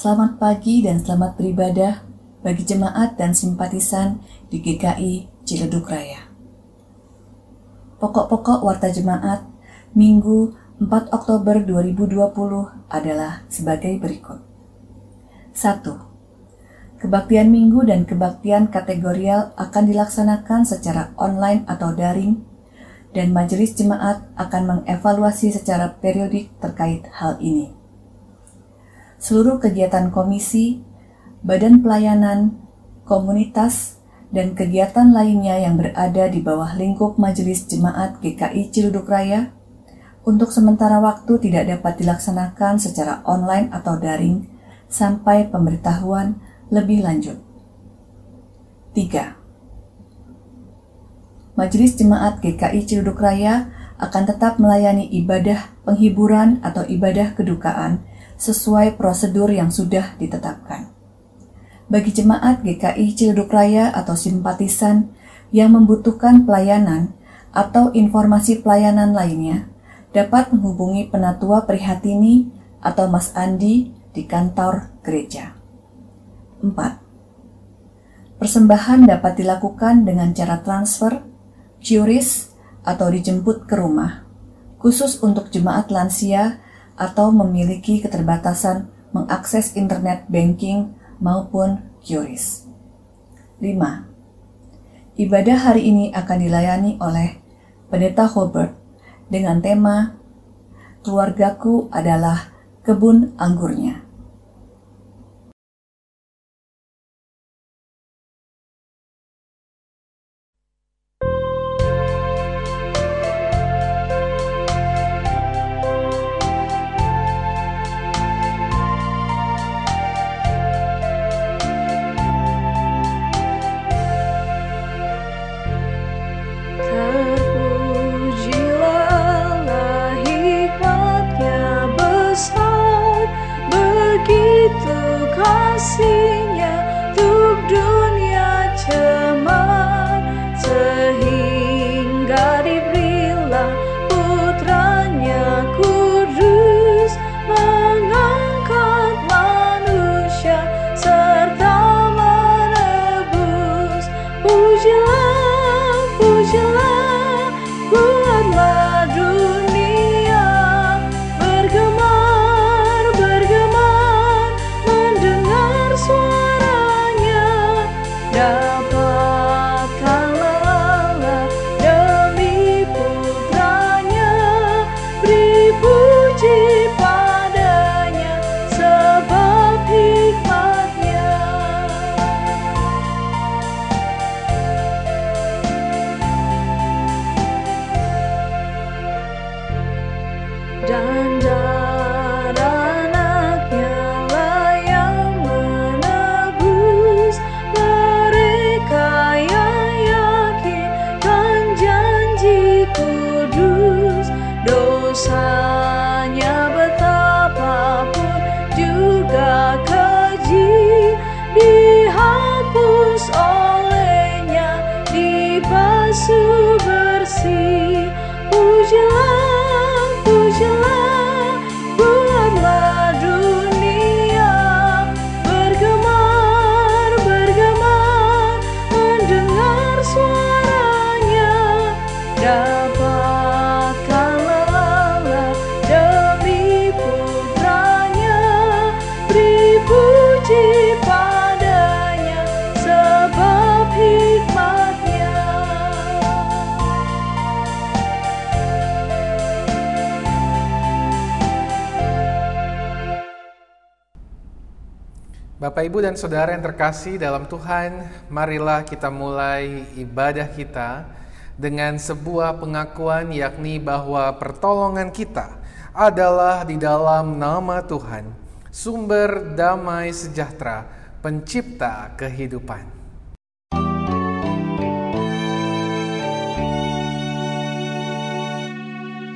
Selamat pagi dan selamat beribadah bagi jemaat dan simpatisan di GKI Ciledug Raya. Pokok-pokok warta jemaat Minggu 4 Oktober 2020 adalah sebagai berikut. 1. Kebaktian minggu dan kebaktian kategorial akan dilaksanakan secara online atau daring dan majelis jemaat akan mengevaluasi secara periodik terkait hal ini. Seluruh kegiatan komisi, badan pelayanan, komunitas, dan kegiatan lainnya yang berada di bawah lingkup Majelis Jemaat GKI Ciluduk Raya untuk sementara waktu tidak dapat dilaksanakan secara online atau daring sampai pemberitahuan lebih lanjut. 3. Majelis Jemaat GKI Ciluduk Raya akan tetap melayani ibadah penghiburan atau ibadah kedukaan sesuai prosedur yang sudah ditetapkan. Bagi jemaat GKI Ciluduk Raya atau simpatisan yang membutuhkan pelayanan atau informasi pelayanan lainnya, dapat menghubungi Penatua Prihatini atau Mas Andi di kantor gereja. 4. Persembahan dapat dilakukan dengan cara transfer, QRIS, atau dijemput ke rumah, khusus untuk jemaat lansia atau memiliki keterbatasan mengakses internet banking maupun QRIS. 5. Ibadah hari ini akan dilayani oleh Pendeta Hobart dengan tema Keluargaku adalah kebun anggurnya. dan saudara yang terkasih dalam Tuhan, marilah kita mulai ibadah kita dengan sebuah pengakuan yakni bahwa pertolongan kita adalah di dalam nama Tuhan, sumber damai sejahtera, pencipta kehidupan.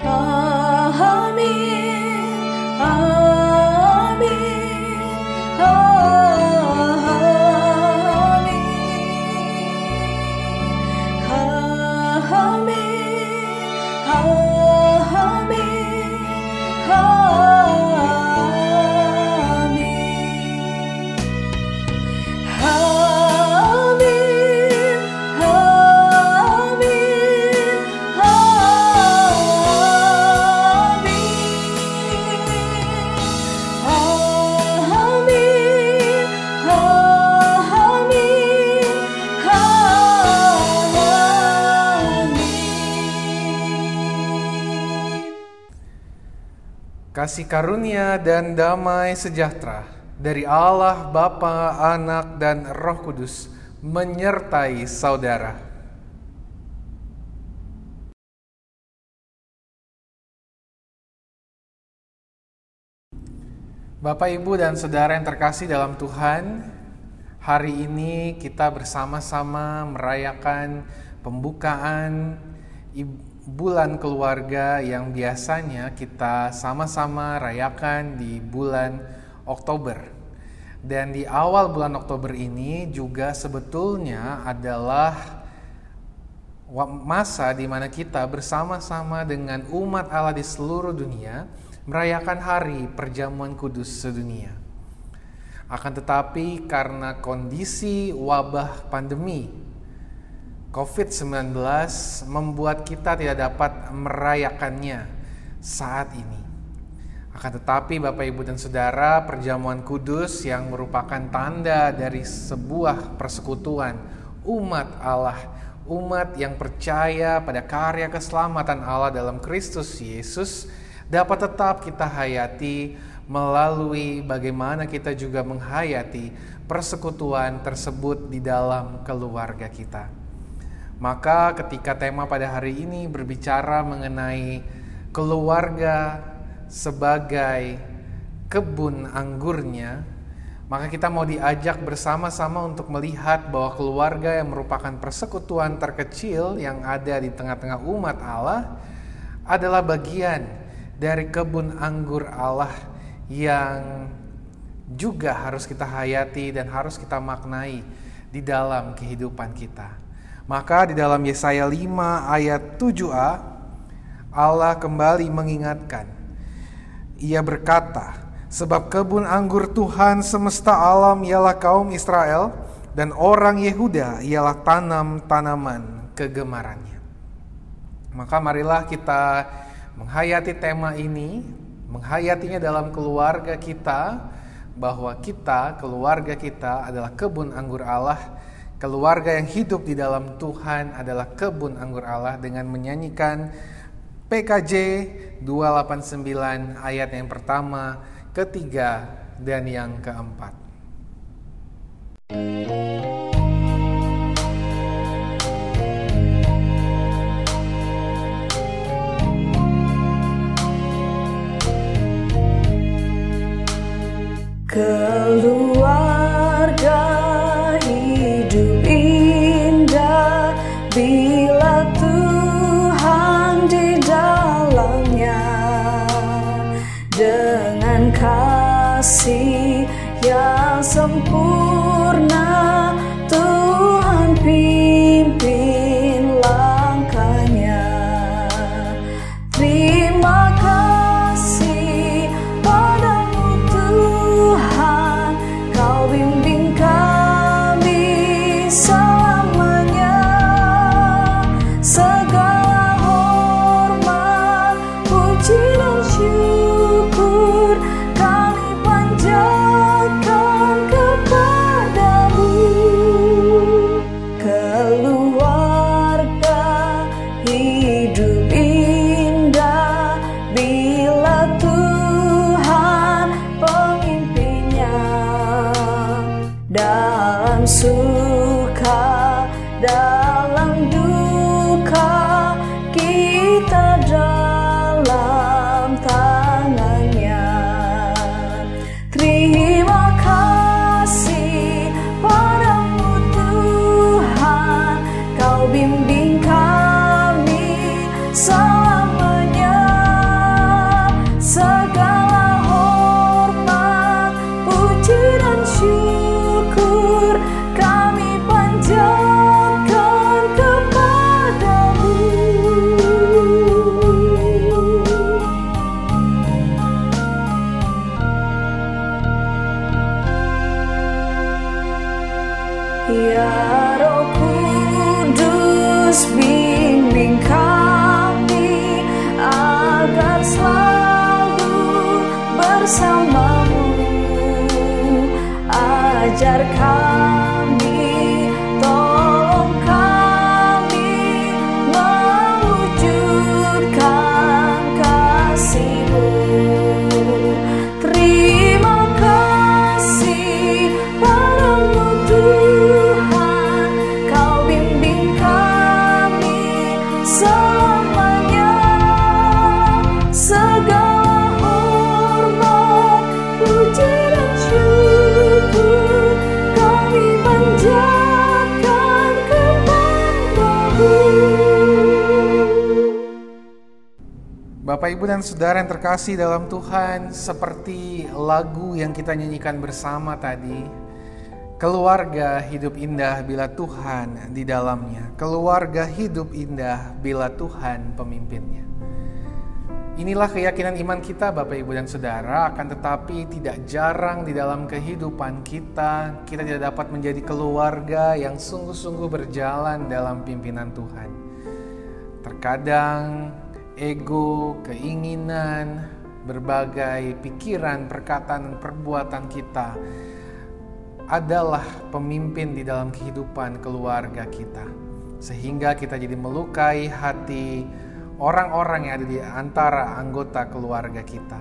Amin. Kasih karunia dan damai sejahtera dari Allah Bapa, Anak, dan Roh Kudus menyertai saudara. Bapak, Ibu, dan saudara yang terkasih dalam Tuhan, hari ini kita bersama-sama merayakan pembukaan bulan keluarga yang biasanya kita sama-sama rayakan di bulan Oktober. Dan di awal bulan Oktober ini juga sebetulnya adalah masa di mana kita bersama-sama dengan umat Allah di seluruh dunia merayakan hari perjamuan kudus sedunia. Akan tetapi karena kondisi wabah pandemi COVID-19 membuat kita tidak dapat merayakannya saat ini. Akan tetapi Bapak Ibu dan Saudara, perjamuan kudus yang merupakan tanda dari sebuah persekutuan umat Allah, umat yang percaya pada karya keselamatan Allah dalam Kristus Yesus dapat tetap kita hayati melalui bagaimana kita juga menghayati persekutuan tersebut di dalam keluarga kita. Maka ketika tema pada hari ini berbicara mengenai keluarga sebagai kebun anggurnya, maka kita mau diajak bersama-sama untuk melihat bahwa keluarga yang merupakan persekutuan terkecil yang ada di tengah-tengah umat Allah adalah bagian dari kebun anggur Allah yang juga harus kita hayati dan harus kita maknai di dalam kehidupan kita. Maka di dalam Yesaya 5 ayat 7a Allah kembali mengingatkan. Ia berkata, sebab kebun anggur Tuhan semesta alam ialah kaum Israel dan orang Yehuda ialah tanam-tanaman kegemarannya. Maka marilah kita menghayati tema ini, menghayatinya dalam keluarga kita, bahwa kita, keluarga kita adalah kebun anggur Allah, keluarga yang hidup di dalam Tuhan adalah kebun anggur Allah dengan menyanyikan PKJ 289 ayat yang pertama, ketiga, dan yang keempat. Keluarga sempurna Tuhan pimpin Saudara yang terkasih dalam Tuhan, seperti lagu yang kita nyanyikan bersama tadi, keluarga hidup indah bila Tuhan di dalamnya. Keluarga hidup indah bila Tuhan pemimpinnya. Inilah keyakinan iman kita Bapak Ibu dan Saudara akan tetapi tidak jarang di dalam kehidupan kita kita tidak dapat menjadi keluarga yang sungguh-sungguh berjalan dalam pimpinan Tuhan. Terkadang ego, keinginan, berbagai pikiran, perkataan, perbuatan kita adalah pemimpin di dalam kehidupan keluarga kita. Sehingga kita jadi melukai hati orang-orang yang ada di antara anggota keluarga kita.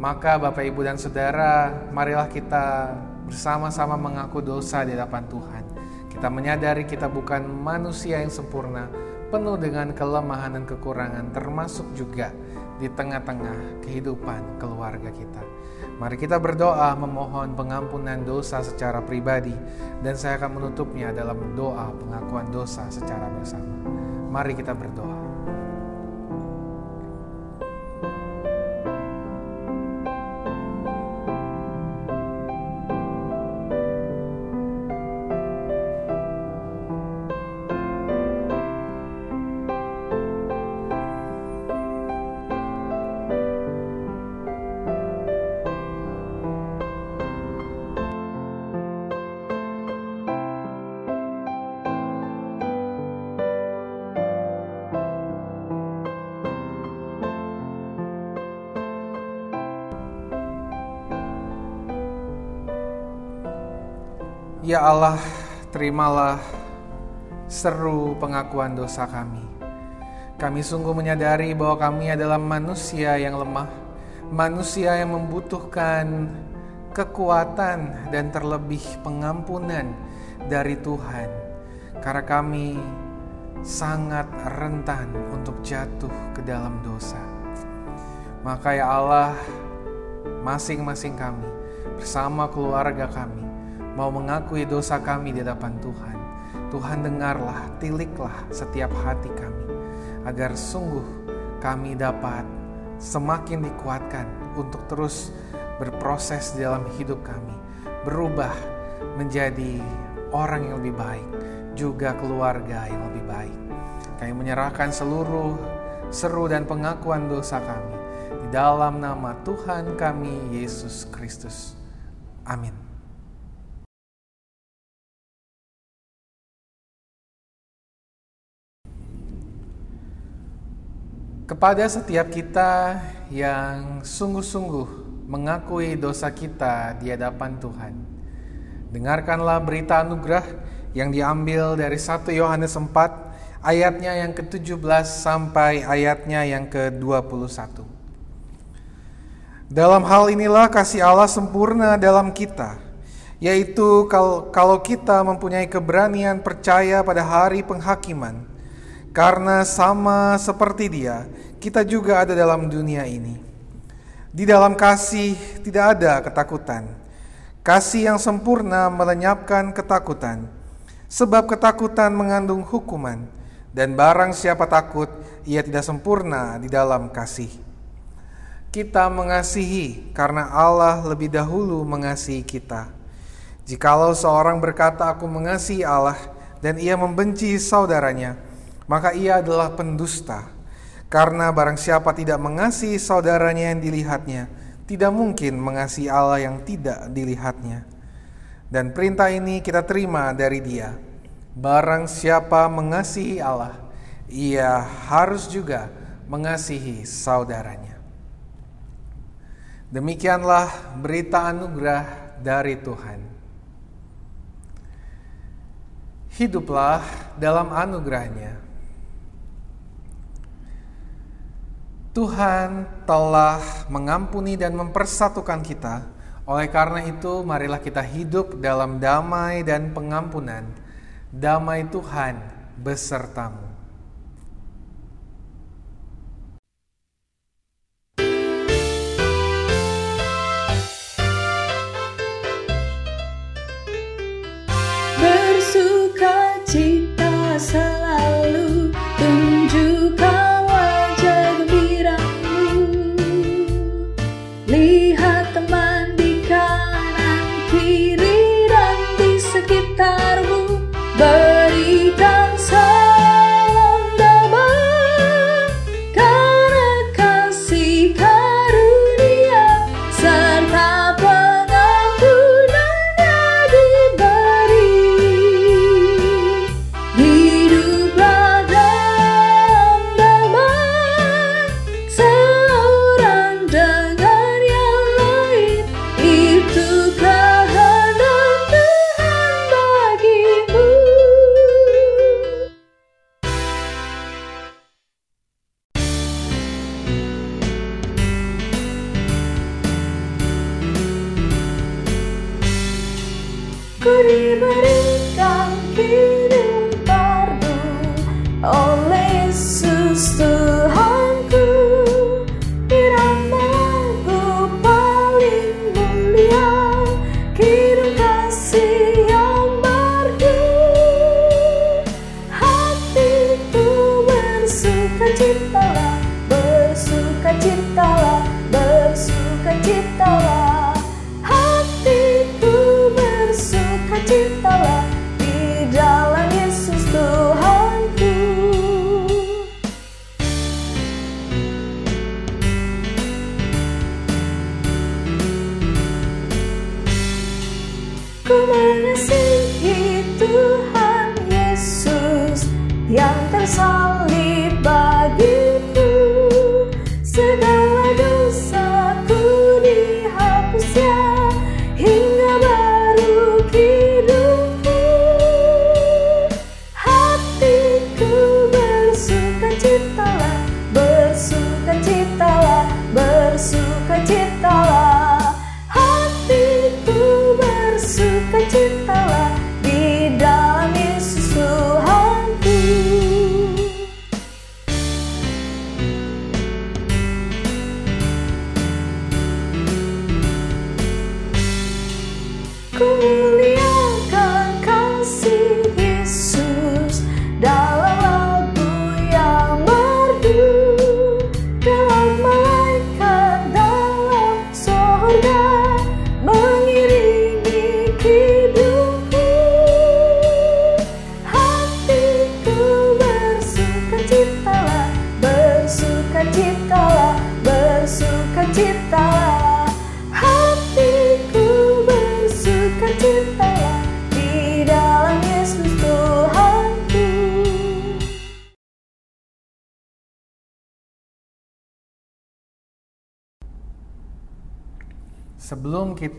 Maka Bapak Ibu dan Saudara, marilah kita bersama-sama mengaku dosa di hadapan Tuhan. Kita menyadari kita bukan manusia yang sempurna, penuh dengan kelemahan dan kekurangan, termasuk juga di tengah-tengah kehidupan keluarga kita. Mari kita berdoa memohon pengampunan dosa secara pribadi dan saya akan menutupnya dalam doa pengakuan dosa secara bersama. Mari kita berdoa. Ya Allah, terimalah seru pengakuan dosa kami. Kami sungguh menyadari bahwa kami adalah manusia yang lemah, manusia yang membutuhkan kekuatan dan terlebih pengampunan dari Tuhan. Karena kami sangat rentan untuk jatuh ke dalam dosa. Maka ya Allah, masing-masing kami bersama keluarga kami mau mengakui dosa kami di hadapan Tuhan. Tuhan dengarlah, tiliklah setiap hati kami, agar sungguh kami dapat semakin dikuatkan untuk terus berproses dalam hidup kami, berubah menjadi orang yang lebih baik, juga keluarga yang lebih baik. Kami menyerahkan seluruh seru dan pengakuan dosa kami di dalam nama Tuhan kami Yesus Kristus. Amin. Kepada setiap kita yang sungguh-sungguh mengakui dosa kita di hadapan Tuhan, dengarkanlah berita anugerah yang diambil dari 1 Yohanes 4 ayatnya yang ke-17 sampai ayatnya yang ke-21. Dalam hal inilah kasih Allah sempurna dalam kita, yaitu kalau kita mempunyai keberanian percaya pada hari penghakiman, karena sama seperti Dia, kita juga ada dalam dunia ini. Di dalam kasih tidak ada ketakutan. Kasih yang sempurna melenyapkan ketakutan, sebab ketakutan mengandung hukuman, dan barang siapa takut, ia tidak sempurna di dalam kasih. Kita mengasihi karena Allah lebih dahulu mengasihi kita. Jikalau seorang berkata, "Aku mengasihi Allah," dan ia membenci saudaranya, maka ia adalah pendusta. Karena barang siapa tidak mengasihi saudaranya yang dilihatnya, tidak mungkin mengasihi Allah yang tidak dilihatnya. Dan perintah ini kita terima dari dia. Barang siapa mengasihi Allah, ia harus juga mengasihi saudaranya. Demikianlah berita anugerah dari Tuhan. Hiduplah dalam anugerahnya Tuhan telah mengampuni dan mempersatukan kita. Oleh karena itu, marilah kita hidup dalam damai dan pengampunan. Damai Tuhan besertamu. Bersuka cita selalu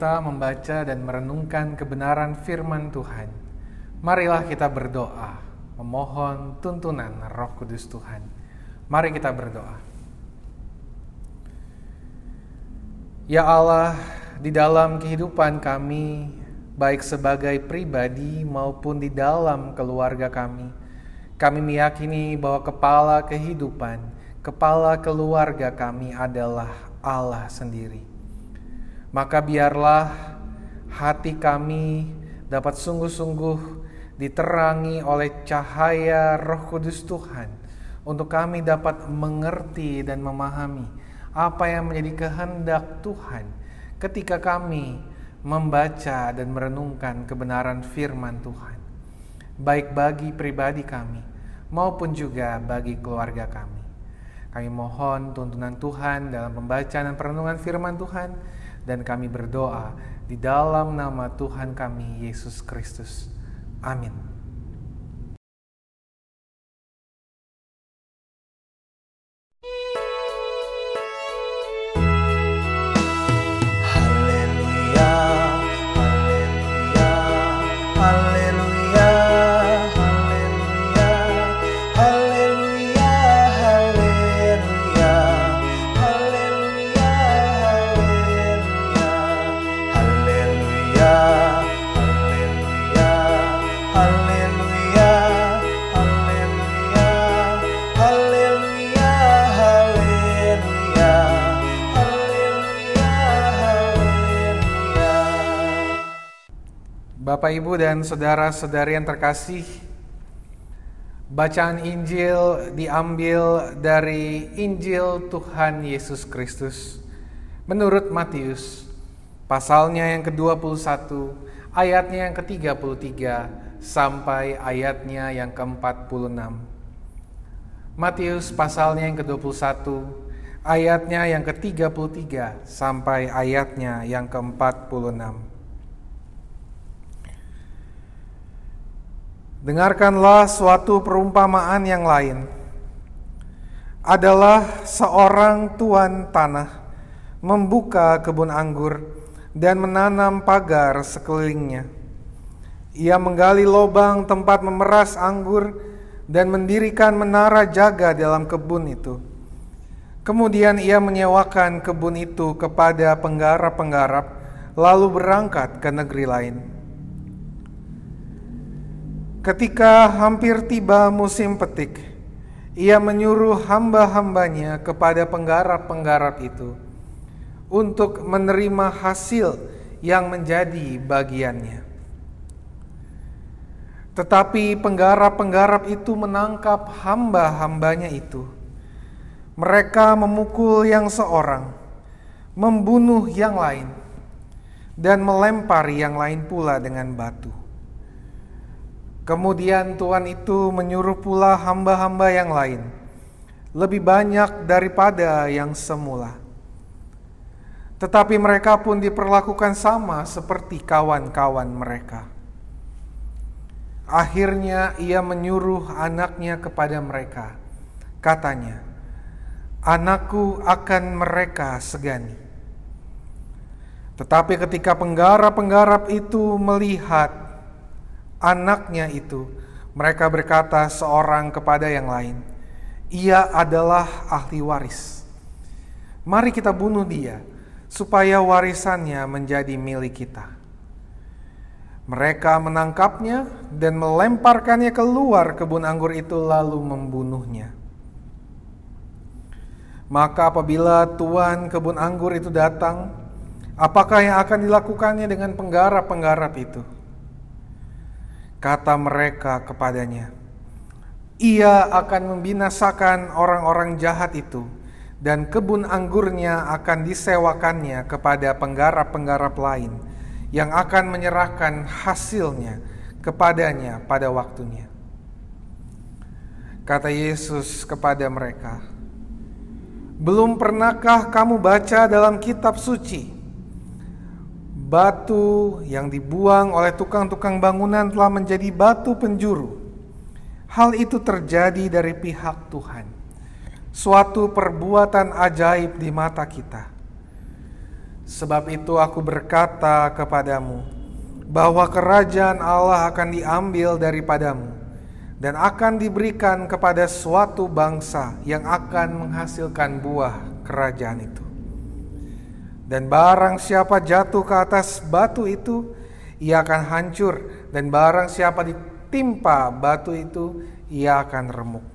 kita membaca dan merenungkan kebenaran firman Tuhan, marilah kita berdoa, memohon tuntunan Roh Kudus Tuhan. Mari kita berdoa. Ya Allah, di dalam kehidupan kami, baik sebagai pribadi maupun di dalam keluarga kami, kami meyakini bahwa kepala kehidupan, kepala keluarga kami adalah Allah sendiri maka biarlah hati kami dapat sungguh-sungguh diterangi oleh cahaya Roh Kudus Tuhan, untuk kami dapat mengerti dan memahami apa yang menjadi kehendak Tuhan ketika kami membaca dan merenungkan kebenaran firman Tuhan, baik bagi pribadi kami maupun juga bagi keluarga kami. Kami mohon tuntunan Tuhan dalam pembacaan dan perenungan firman Tuhan dan kami berdoa di dalam nama Tuhan kami Yesus Kristus. Amin. Bapak, Ibu, dan saudara-saudari yang terkasih, bacaan Injil diambil dari Injil Tuhan Yesus Kristus menurut Matius, pasalnya yang ke-21, ayatnya yang ke-33 sampai ayatnya yang ke-46. Matius pasalnya yang ke-21, ayatnya yang ke-33 sampai ayatnya yang ke-46. Dengarkanlah suatu perumpamaan yang lain. Adalah seorang tuan tanah membuka kebun anggur dan menanam pagar sekelilingnya. Ia menggali lubang tempat memeras anggur dan mendirikan menara jaga dalam kebun itu. Kemudian ia menyewakan kebun itu kepada penggarap-penggarap, lalu berangkat ke negeri lain. Ketika hampir tiba musim petik, ia menyuruh hamba-hambanya kepada penggarap-penggarap itu untuk menerima hasil yang menjadi bagiannya. Tetapi penggarap-penggarap itu menangkap hamba-hambanya itu. Mereka memukul yang seorang, membunuh yang lain, dan melempar yang lain pula dengan batu. Kemudian Tuhan itu menyuruh pula hamba-hamba yang lain, lebih banyak daripada yang semula. Tetapi mereka pun diperlakukan sama seperti kawan-kawan mereka. Akhirnya ia menyuruh anaknya kepada mereka. Katanya, "Anakku akan mereka segani." Tetapi ketika penggarap-penggarap itu melihat anaknya itu, mereka berkata seorang kepada yang lain, "Ia adalah ahli waris. Mari kita bunuh dia, supaya warisannya menjadi milik kita." Mereka menangkapnya dan melemparkannya keluar kebun anggur itu, lalu membunuhnya. Maka, apabila tuan kebun anggur itu datang, apakah yang akan dilakukannya dengan penggarap-penggarap itu? Kata mereka kepadanya, "Ia akan membinasakan orang-orang jahat itu, dan kebun anggurnya akan disewakannya kepada penggarap-penggarap lain." yang akan menyerahkan hasilnya kepadanya pada waktunya. Kata Yesus kepada mereka, "Belum pernahkah kamu baca dalam kitab suci, batu yang dibuang oleh tukang-tukang bangunan telah menjadi batu penjuru? Hal itu terjadi dari pihak Tuhan, suatu perbuatan ajaib di mata kita." Sebab itu aku berkata kepadamu bahwa kerajaan Allah akan diambil daripadamu dan akan diberikan kepada suatu bangsa yang akan menghasilkan buah kerajaan itu. Dan barang siapa jatuh ke atas batu itu, ia akan hancur. Dan barang siapa ditimpa batu itu, ia akan remuk.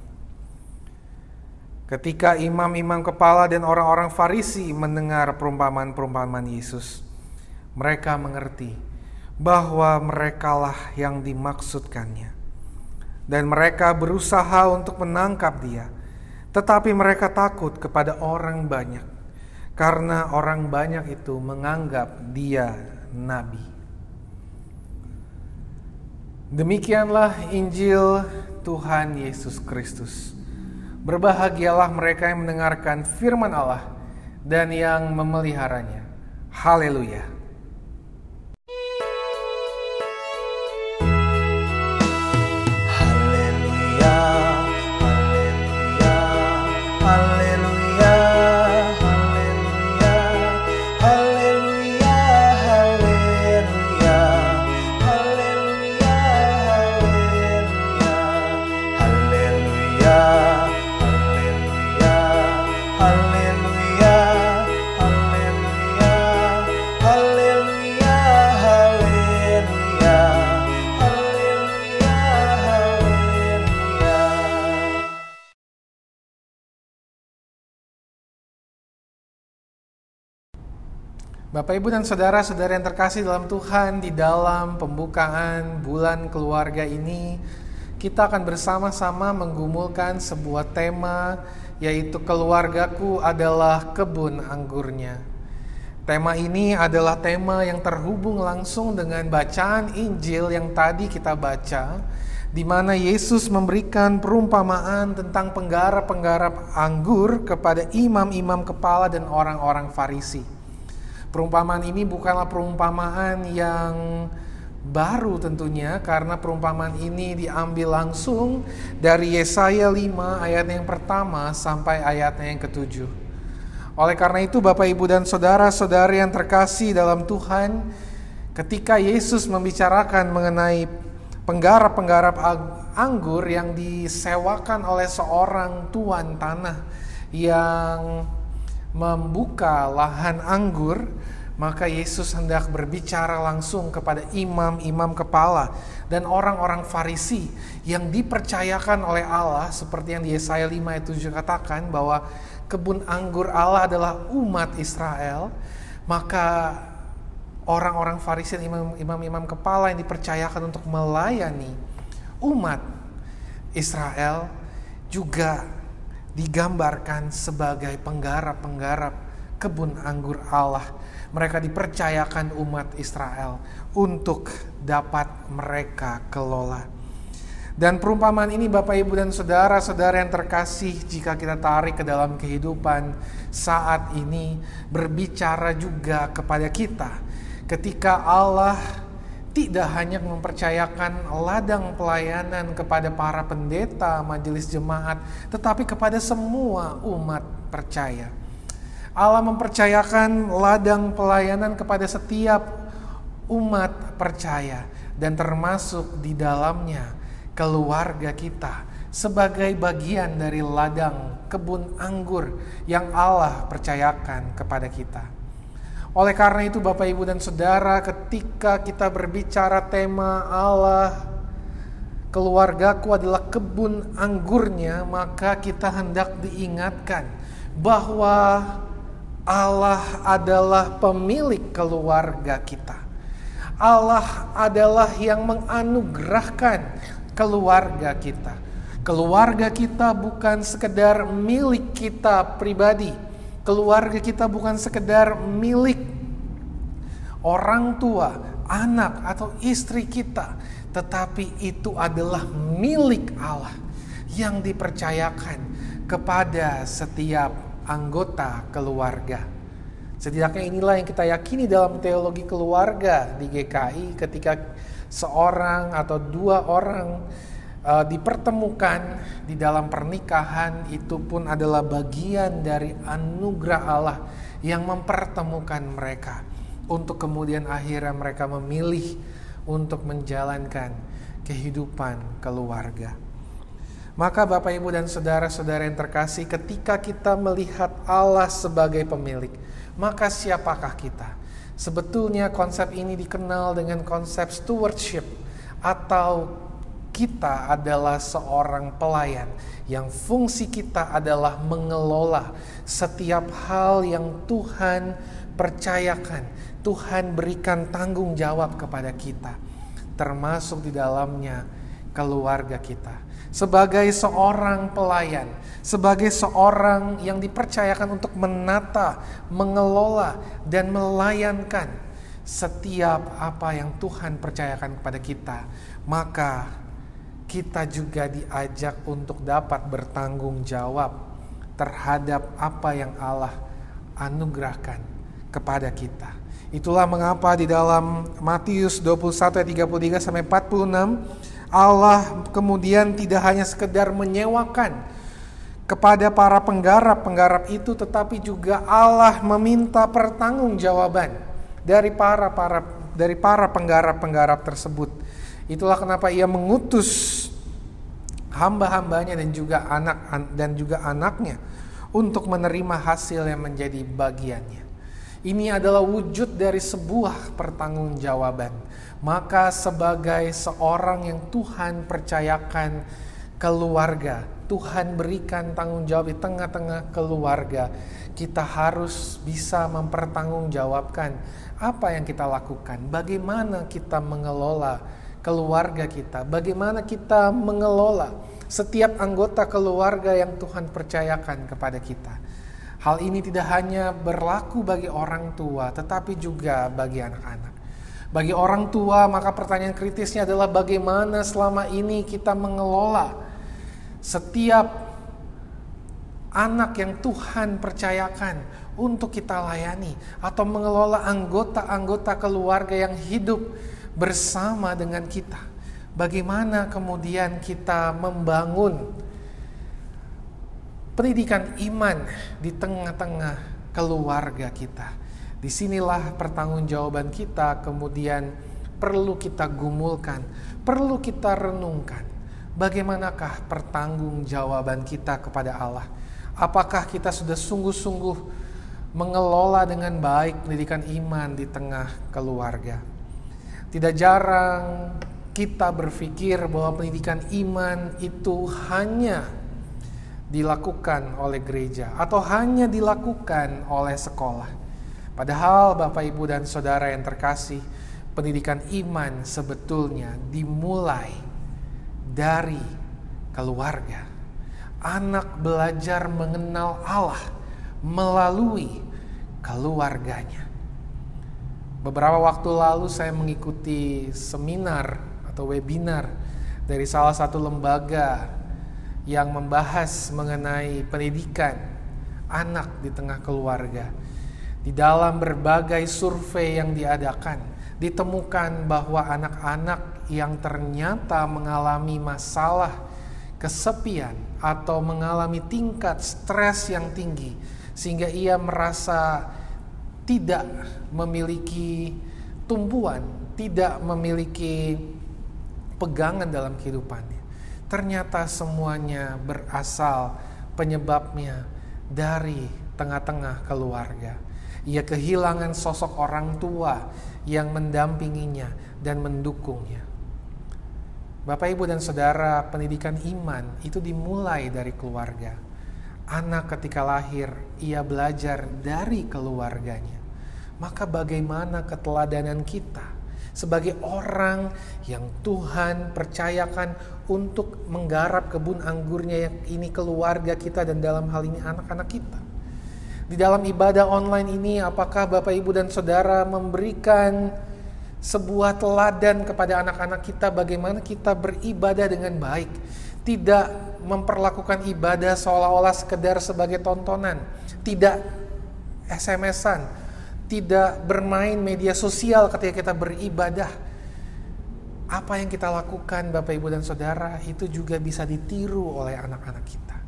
Ketika imam-imam kepala dan orang-orang Farisi mendengar perumpamaan-perumpamaan Yesus, mereka mengerti bahwa merekalah yang dimaksudkannya, dan mereka berusaha untuk menangkap Dia, tetapi mereka takut kepada orang banyak karena orang banyak itu menganggap Dia nabi. Demikianlah Injil Tuhan Yesus Kristus. Berbahagialah mereka yang mendengarkan firman Allah dan yang memeliharanya. Haleluya. Haleluya, haleluya, Bapak, Ibu, dan saudara-saudara yang terkasih dalam Tuhan, di dalam pembukaan bulan keluarga ini, kita akan bersama-sama menggumulkan sebuah tema, yaitu "Keluargaku adalah kebun anggurnya". Tema ini adalah tema yang terhubung langsung dengan bacaan Injil yang tadi kita baca, di mana Yesus memberikan perumpamaan tentang penggarap-penggarap anggur kepada imam-imam kepala dan orang-orang Farisi. Perumpamaan ini bukanlah perumpamaan yang baru tentunya karena perumpamaan ini diambil langsung dari Yesaya 5 ayat yang pertama sampai ayatnya yang ketujuh. Oleh karena itu Bapak Ibu dan saudara-saudari yang terkasih dalam Tuhan, ketika Yesus membicarakan mengenai penggarap-penggarap anggur yang disewakan oleh seorang tuan tanah yang membuka lahan anggur, Maka Yesus hendak berbicara langsung kepada imam-imam kepala dan orang-orang Farisi yang dipercayakan oleh Allah seperti yang di Yesaya 5 ayat 7 katakan bahwa kebun anggur Allah adalah umat Israel, maka orang-orang Farisi dan imam-imam kepala yang dipercayakan untuk melayani umat Israel juga digambarkan sebagai penggarap-penggarap kebun anggur Allah. Mereka dipercayakan umat Israel untuk dapat mereka kelola. Dan perumpamaan ini Bapak Ibu dan Saudara-saudara yang terkasih jika kita tarik ke dalam kehidupan saat ini berbicara juga kepada kita. Ketika Allah tidak hanya mempercayakan ladang pelayanan kepada para pendeta majelis jemaat, tetapi kepada semua umat percaya. Allah mempercayakan ladang pelayanan kepada setiap umat percaya dan termasuk di dalamnya keluarga kita sebagai bagian dari ladang kebun anggur yang Allah percayakan kepada kita. Oleh karena itu Bapak Ibu dan Saudara ketika kita berbicara tema Allah keluargaku adalah kebun anggurnya maka kita hendak diingatkan bahwa Allah adalah pemilik keluarga kita. Allah adalah yang menganugerahkan keluarga kita. Keluarga kita bukan sekedar milik kita pribadi. Keluarga kita bukan sekedar milik orang tua, anak atau istri kita, tetapi itu adalah milik Allah yang dipercayakan kepada setiap anggota keluarga. Setidaknya inilah yang kita yakini dalam teologi keluarga di GKI ketika seorang atau dua orang uh, dipertemukan di dalam pernikahan itu pun adalah bagian dari anugerah Allah yang mempertemukan mereka untuk kemudian akhirnya mereka memilih untuk menjalankan kehidupan keluarga. Maka Bapak Ibu dan saudara-saudara yang terkasih, ketika kita melihat Allah sebagai pemilik, maka siapakah kita? Sebetulnya konsep ini dikenal dengan konsep stewardship atau kita adalah seorang pelayan yang fungsi kita adalah mengelola setiap hal yang Tuhan percayakan, Tuhan berikan tanggung jawab kepada kita, termasuk di dalamnya keluarga kita. Sebagai seorang pelayan, sebagai seorang yang dipercayakan untuk menata, mengelola, dan melayankan setiap apa yang Tuhan percayakan kepada kita, maka kita juga diajak untuk dapat bertanggung jawab terhadap apa yang Allah anugerahkan kepada kita. Itulah mengapa di dalam Matius 21 ayat 33 sampai 46 Allah kemudian tidak hanya sekedar menyewakan kepada para penggarap-penggarap itu tetapi juga Allah meminta pertanggungjawaban dari para para dari para penggarap-penggarap tersebut. Itulah kenapa ia mengutus hamba-hambanya dan juga anak dan juga anaknya untuk menerima hasil yang menjadi bagiannya. Ini adalah wujud dari sebuah pertanggungjawaban maka sebagai seorang yang Tuhan percayakan keluarga, Tuhan berikan tanggung jawab di tengah-tengah keluarga, kita harus bisa mempertanggungjawabkan apa yang kita lakukan, bagaimana kita mengelola keluarga kita, bagaimana kita mengelola setiap anggota keluarga yang Tuhan percayakan kepada kita. Hal ini tidak hanya berlaku bagi orang tua, tetapi juga bagi anak-anak. Bagi orang tua, maka pertanyaan kritisnya adalah bagaimana selama ini kita mengelola setiap anak yang Tuhan percayakan untuk kita layani atau mengelola anggota-anggota keluarga yang hidup bersama dengan kita. Bagaimana kemudian kita membangun pendidikan iman di tengah-tengah keluarga kita Di sinilah pertanggungjawaban kita kemudian perlu kita gumulkan, perlu kita renungkan. Bagaimanakah pertanggungjawaban kita kepada Allah? Apakah kita sudah sungguh-sungguh mengelola dengan baik pendidikan iman di tengah keluarga. Tidak jarang kita berpikir bahwa pendidikan iman itu hanya dilakukan oleh gereja atau hanya dilakukan oleh sekolah. Padahal Bapak Ibu dan Saudara yang terkasih, pendidikan iman sebetulnya dimulai dari keluarga. Anak belajar mengenal Allah melalui keluarganya. Beberapa waktu lalu saya mengikuti seminar atau webinar dari salah satu lembaga yang membahas mengenai pendidikan anak di tengah keluarga. Di dalam berbagai survei yang diadakan, ditemukan bahwa anak-anak yang ternyata mengalami masalah kesepian atau mengalami tingkat stres yang tinggi sehingga ia merasa tidak memiliki tumpuan, tidak memiliki pegangan dalam kehidupannya. Ternyata semuanya berasal penyebabnya dari tengah-tengah keluarga. Ia kehilangan sosok orang tua yang mendampinginya dan mendukungnya. Bapak, ibu, dan saudara, pendidikan iman itu dimulai dari keluarga. Anak ketika lahir, ia belajar dari keluarganya. Maka, bagaimana keteladanan kita sebagai orang yang Tuhan percayakan untuk menggarap kebun anggurnya yang ini keluarga kita dan dalam hal ini anak-anak kita? Di dalam ibadah online ini, apakah Bapak, ibu, dan saudara memberikan sebuah teladan kepada anak-anak kita bagaimana kita beribadah dengan baik. Tidak memperlakukan ibadah seolah-olah sekedar sebagai tontonan. Tidak SMS-an. Tidak bermain media sosial ketika kita beribadah. Apa yang kita lakukan Bapak Ibu dan Saudara itu juga bisa ditiru oleh anak-anak kita.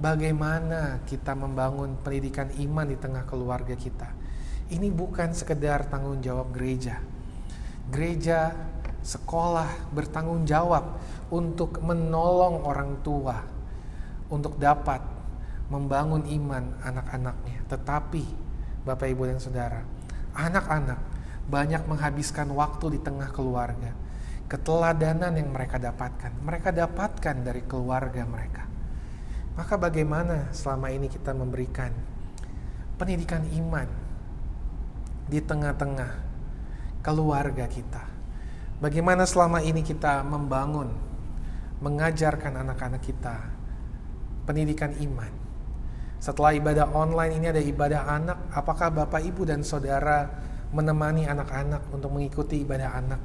Bagaimana kita membangun pendidikan iman di tengah keluarga kita. Ini bukan sekedar tanggung jawab gereja, gereja, sekolah bertanggung jawab untuk menolong orang tua untuk dapat membangun iman anak-anaknya. Tetapi Bapak Ibu dan Saudara, anak-anak banyak menghabiskan waktu di tengah keluarga. Keteladanan yang mereka dapatkan, mereka dapatkan dari keluarga mereka. Maka bagaimana selama ini kita memberikan pendidikan iman di tengah-tengah keluarga kita. Bagaimana selama ini kita membangun, mengajarkan anak-anak kita pendidikan iman. Setelah ibadah online ini ada ibadah anak, apakah Bapak, Ibu, dan Saudara menemani anak-anak untuk mengikuti ibadah anak?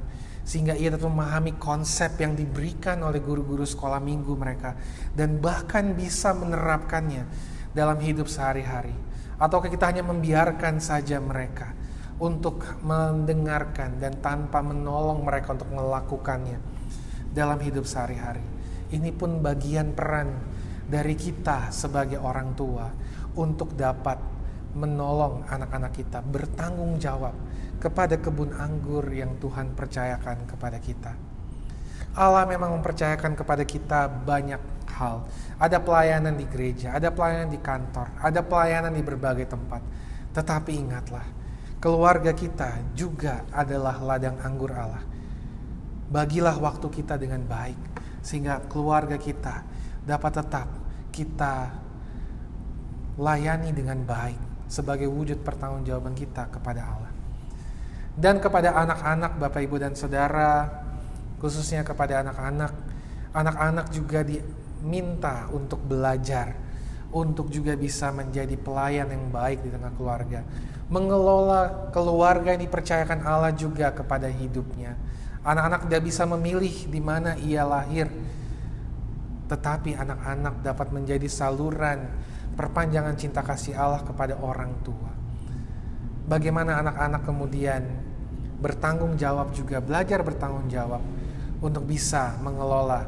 Sehingga ia tetap memahami konsep yang diberikan oleh guru-guru sekolah minggu mereka. Dan bahkan bisa menerapkannya dalam hidup sehari-hari. Atau kita hanya membiarkan saja mereka untuk mendengarkan dan tanpa menolong mereka untuk melakukannya dalam hidup sehari-hari. Ini pun bagian peran dari kita sebagai orang tua untuk dapat menolong anak-anak kita bertanggung jawab kepada kebun anggur yang Tuhan percayakan kepada kita. Allah memang mempercayakan kepada kita banyak hal. Ada pelayanan di gereja, ada pelayanan di kantor, ada pelayanan di berbagai tempat. Tetapi ingatlah, keluarga kita juga adalah ladang anggur Allah. Bagilah waktu kita dengan baik, sehingga keluarga kita dapat tetap kita layani dengan baik sebagai wujud pertanggungjawaban kita kepada Allah. Dan kepada anak-anak, Bapak, Ibu, dan Saudara, khususnya kepada anak-anak, anak-anak juga diminta untuk belajar, untuk juga bisa menjadi pelayan yang baik di tengah keluarga mengelola keluarga yang dipercayakan Allah juga kepada hidupnya. Anak-anak tidak bisa memilih di mana ia lahir, tetapi anak-anak dapat menjadi saluran perpanjangan cinta kasih Allah kepada orang tua. Bagaimana anak-anak kemudian bertanggung jawab juga, belajar bertanggung jawab untuk bisa mengelola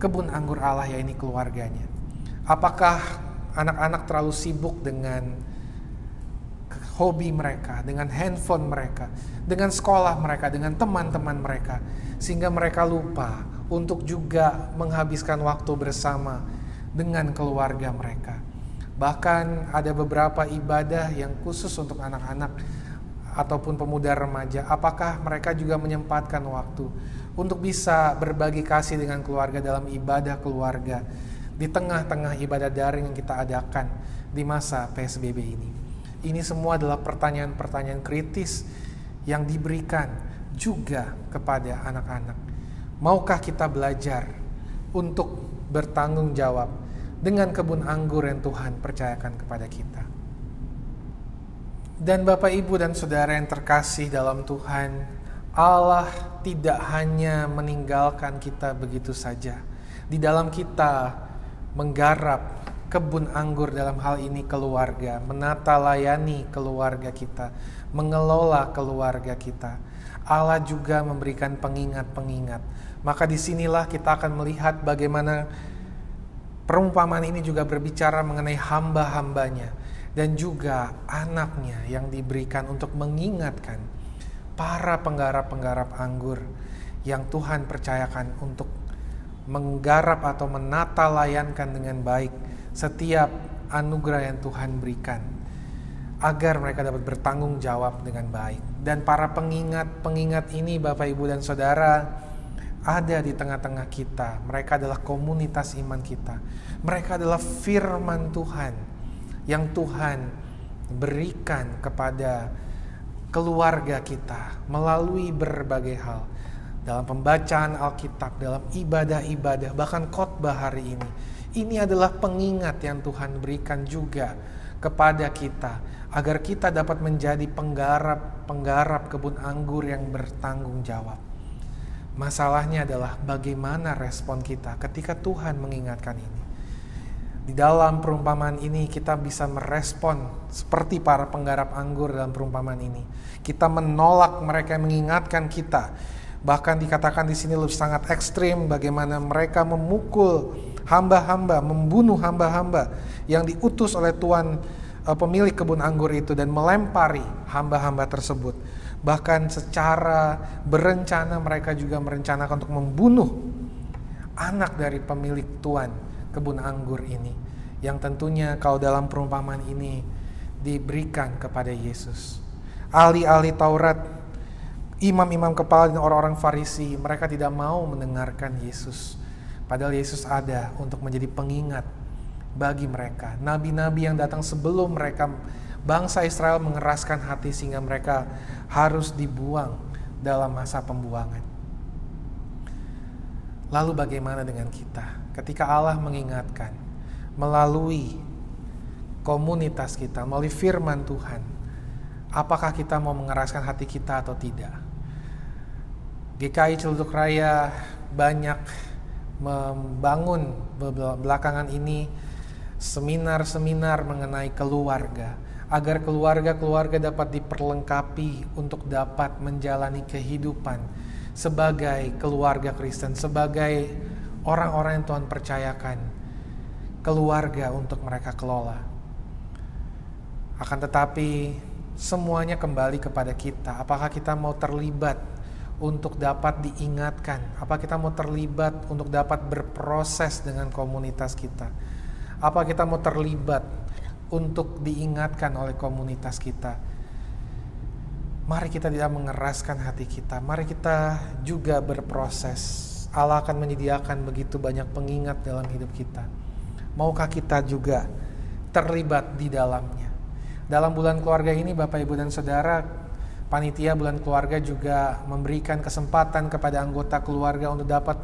kebun anggur Allah ya ini keluarganya. Apakah anak-anak terlalu sibuk dengan hobi mereka, dengan handphone mereka, dengan sekolah mereka, dengan teman-teman mereka, sehingga mereka lupa untuk juga menghabiskan waktu bersama dengan keluarga mereka. Bahkan ada beberapa ibadah yang khusus untuk anak-anak ataupun pemuda remaja. Apakah mereka juga menyempatkan waktu untuk bisa berbagi kasih dengan keluarga dalam ibadah keluarga di tengah-tengah ibadah daring yang kita adakan di masa PSBB ini? Ini semua adalah pertanyaan-pertanyaan kritis yang diberikan juga kepada anak-anak. Maukah kita belajar untuk bertanggung jawab dengan kebun anggur yang Tuhan percayakan kepada kita? Dan Bapak, Ibu, dan saudara yang terkasih dalam Tuhan, Allah tidak hanya meninggalkan kita begitu saja. Di dalam kita menggarap kebun anggur dalam hal ini keluarga, menata layani keluarga kita, mengelola keluarga kita. Allah juga memberikan pengingat-pengingat. Maka di sinilah kita akan melihat bagaimana perumpamaan ini juga berbicara mengenai hamba-hambanya dan juga anaknya yang diberikan untuk mengingatkan para penggarap-penggarap anggur yang Tuhan percayakan untuk menggarap atau menata layankan dengan baik setiap anugerah yang Tuhan berikan agar mereka dapat bertanggung jawab dengan baik. Dan para pengingat-pengingat ini Bapak Ibu dan Saudara ada di tengah-tengah kita. Mereka adalah komunitas iman kita. Mereka adalah firman Tuhan yang Tuhan berikan kepada keluarga kita melalui berbagai hal. Dalam pembacaan Alkitab, dalam ibadah-ibadah, bahkan khotbah hari ini ini adalah pengingat yang Tuhan berikan juga kepada kita agar kita dapat menjadi penggarap-penggarap kebun anggur yang bertanggung jawab. Masalahnya adalah bagaimana respon kita ketika Tuhan mengingatkan ini. Di dalam perumpamaan ini kita bisa merespon seperti para penggarap anggur dalam perumpamaan ini. Kita menolak mereka yang mengingatkan kita. Bahkan dikatakan di sini lebih sangat ekstrim bagaimana mereka memukul hamba-hamba, membunuh hamba-hamba yang diutus oleh Tuhan uh, pemilik kebun anggur itu dan melempari hamba-hamba tersebut. Bahkan secara berencana mereka juga merencanakan untuk membunuh anak dari pemilik Tuhan kebun anggur ini. Yang tentunya kalau dalam perumpamaan ini diberikan kepada Yesus. Ahli-ahli Taurat, imam-imam kepala dan orang-orang Farisi, mereka tidak mau mendengarkan Yesus Padahal Yesus ada untuk menjadi pengingat bagi mereka. Nabi-nabi yang datang sebelum mereka bangsa Israel mengeraskan hati sehingga mereka harus dibuang dalam masa pembuangan. Lalu bagaimana dengan kita? Ketika Allah mengingatkan melalui komunitas kita, melalui firman Tuhan, apakah kita mau mengeraskan hati kita atau tidak? GKI Celduk Raya banyak membangun belakangan ini seminar-seminar mengenai keluarga agar keluarga-keluarga dapat diperlengkapi untuk dapat menjalani kehidupan sebagai keluarga Kristen, sebagai orang-orang yang Tuhan percayakan keluarga untuk mereka kelola. Akan tetapi semuanya kembali kepada kita. Apakah kita mau terlibat untuk dapat diingatkan? Apa kita mau terlibat untuk dapat berproses dengan komunitas kita? Apa kita mau terlibat untuk diingatkan oleh komunitas kita? Mari kita tidak mengeraskan hati kita. Mari kita juga berproses. Allah akan menyediakan begitu banyak pengingat dalam hidup kita. Maukah kita juga terlibat di dalamnya? Dalam bulan keluarga ini, Bapak, Ibu, dan Saudara, panitia bulan keluarga juga memberikan kesempatan kepada anggota keluarga untuk dapat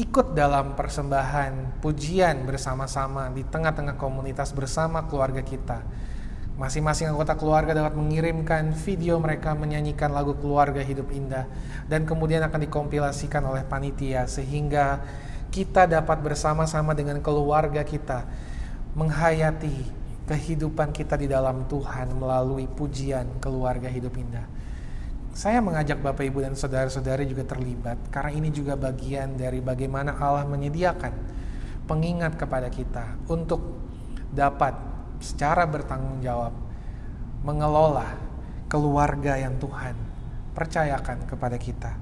ikut dalam persembahan pujian bersama-sama di tengah-tengah komunitas bersama keluarga kita. Masing-masing anggota keluarga dapat mengirimkan video mereka menyanyikan lagu keluarga hidup indah dan kemudian akan dikompilasikan oleh panitia sehingga kita dapat bersama-sama dengan keluarga kita menghayati kehidupan kita di dalam Tuhan melalui pujian keluarga hidup indah. Saya mengajak Bapak Ibu dan saudara-saudari juga terlibat karena ini juga bagian dari bagaimana Allah menyediakan pengingat kepada kita untuk dapat secara bertanggung jawab mengelola keluarga yang Tuhan percayakan kepada kita.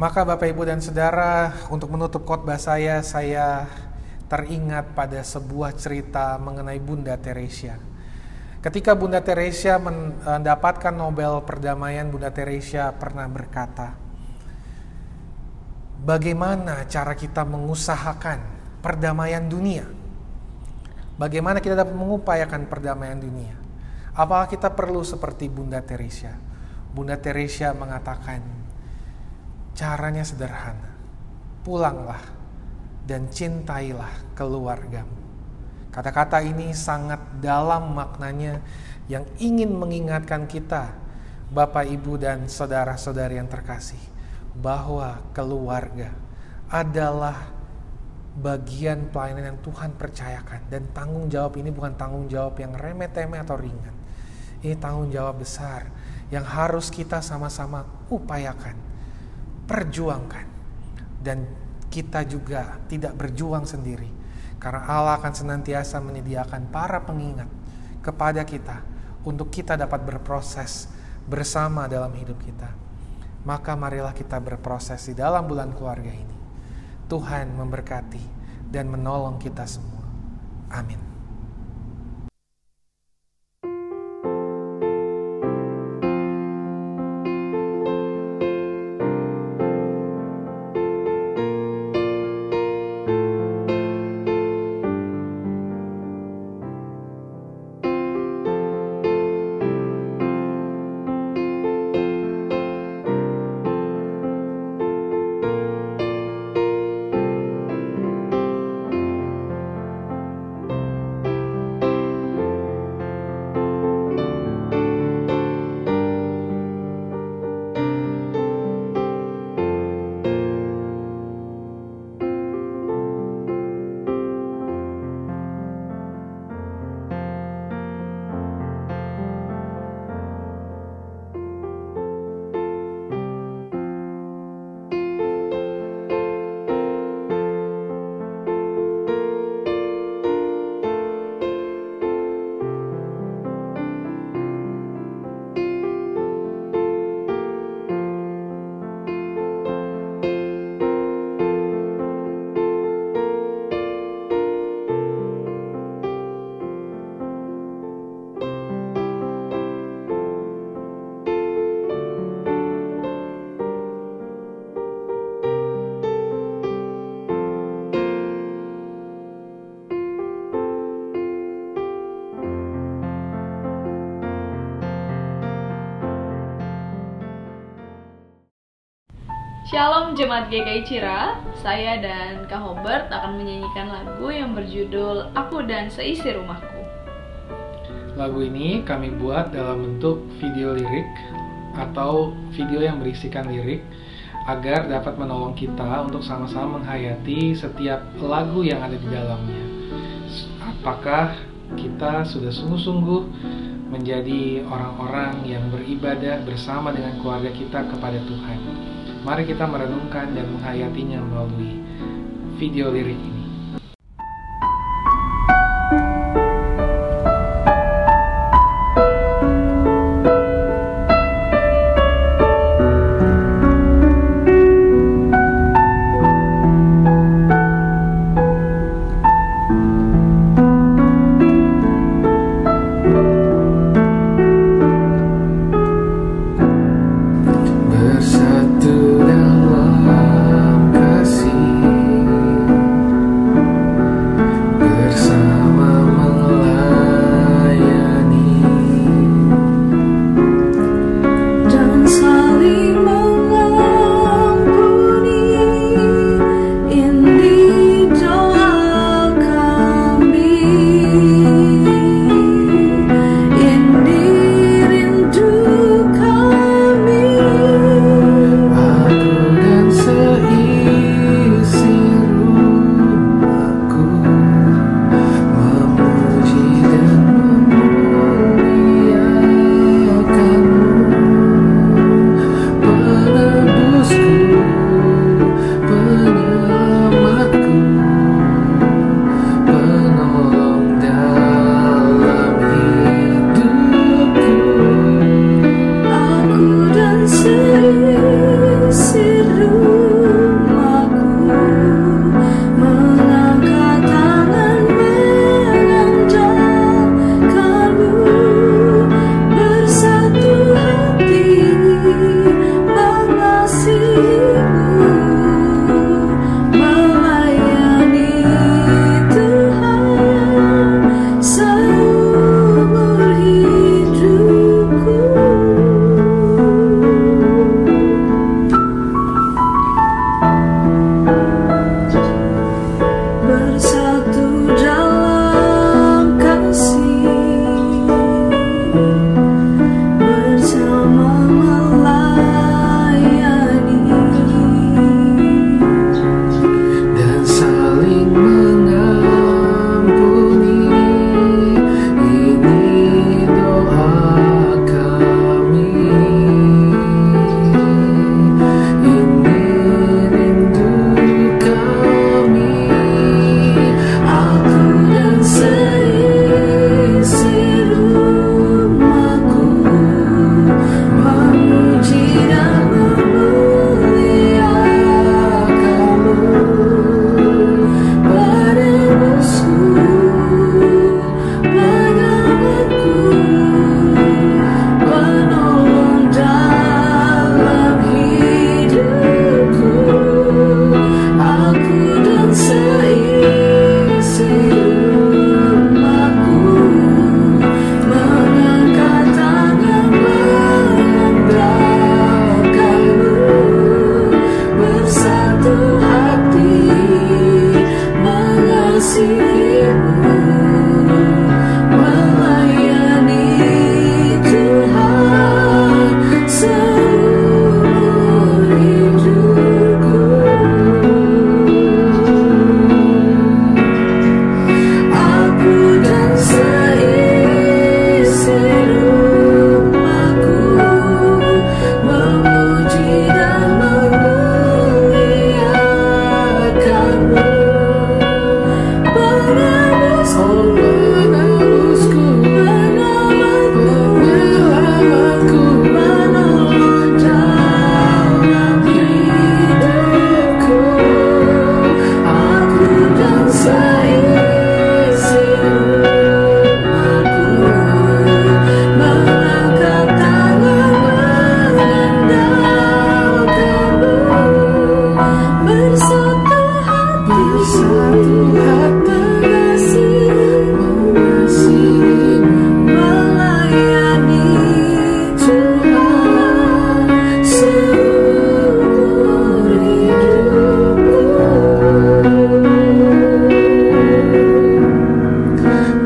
Maka Bapak Ibu dan Saudara, untuk menutup khotbah saya, saya teringat pada sebuah cerita mengenai Bunda Teresia. Ketika Bunda Teresia mendapatkan Nobel Perdamaian, Bunda Teresia pernah berkata, "Bagaimana cara kita mengusahakan perdamaian dunia? Bagaimana kita dapat mengupayakan perdamaian dunia? Apakah kita perlu seperti Bunda Teresia?" Bunda Teresia mengatakan, "Caranya sederhana. Pulanglah dan cintailah keluargamu." Kata-kata ini sangat dalam maknanya yang ingin mengingatkan kita, Bapak, Ibu, dan saudara-saudari yang terkasih, bahwa keluarga adalah bagian pelayanan yang Tuhan percayakan dan tanggung jawab ini bukan tanggung jawab yang remeh-temeh atau ringan. Ini tanggung jawab besar yang harus kita sama-sama upayakan, perjuangkan. Dan kita juga tidak berjuang sendiri, karena Allah akan senantiasa menyediakan para pengingat kepada kita untuk kita dapat berproses bersama dalam hidup kita. Maka marilah kita berproses di dalam bulan keluarga ini. Tuhan memberkati dan menolong kita semua. Amin. Jemaat GKI Cira, saya dan Kak Hobart akan menyanyikan lagu yang berjudul Aku dan Seisi Rumahku. Lagu ini kami buat dalam bentuk video lirik atau video yang berisikan lirik agar dapat menolong kita untuk sama-sama menghayati setiap lagu yang ada di dalamnya. Apakah kita sudah sungguh-sungguh menjadi orang-orang yang beribadah bersama dengan keluarga kita kepada Tuhan? Mari kita merenungkan dan menghayatinya melalui video lirik ini.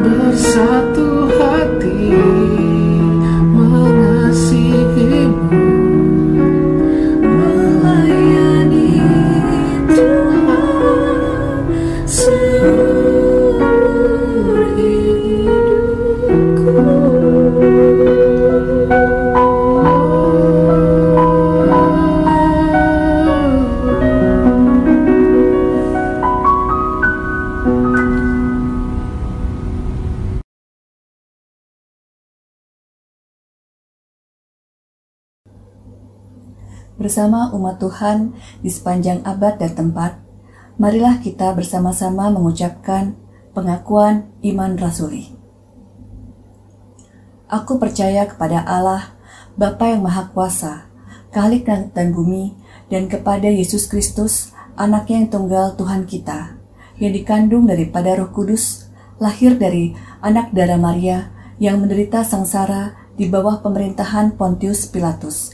bersatu. Bersama umat Tuhan di sepanjang abad dan tempat, marilah kita bersama-sama mengucapkan pengakuan iman rasuli. Aku percaya kepada Allah, Bapa yang Maha Kuasa, Khalik dan bumi, dan kepada Yesus Kristus, anaknya yang tunggal Tuhan kita, yang dikandung daripada roh kudus, lahir dari anak darah Maria, yang menderita sengsara di bawah pemerintahan Pontius Pilatus,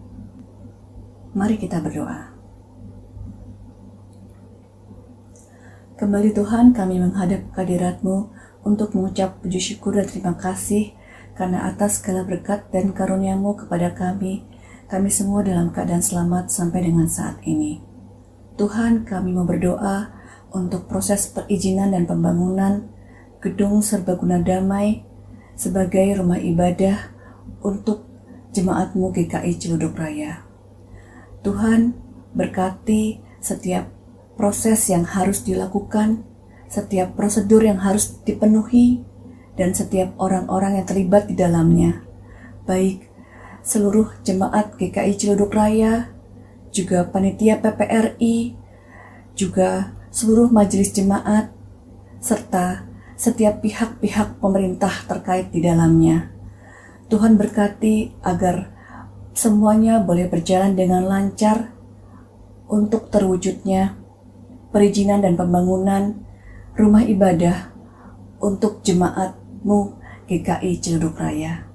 Mari kita berdoa. Kembali Tuhan kami menghadap kehadirat-Mu untuk mengucap puji syukur dan terima kasih karena atas segala berkat dan karunia-Mu kepada kami, kami semua dalam keadaan selamat sampai dengan saat ini. Tuhan kami mau berdoa untuk proses perizinan dan pembangunan gedung serbaguna damai sebagai rumah ibadah untuk jemaatmu GKI Ciluduk Raya. Tuhan berkati setiap proses yang harus dilakukan, setiap prosedur yang harus dipenuhi, dan setiap orang-orang yang terlibat di dalamnya, baik seluruh jemaat GKI Ciluduk Raya, juga panitia PPRI, juga seluruh majelis jemaat, serta setiap pihak-pihak pemerintah terkait di dalamnya. Tuhan berkati agar semuanya boleh berjalan dengan lancar untuk terwujudnya perizinan dan pembangunan rumah ibadah untuk jemaatmu GKI Ciledug Raya.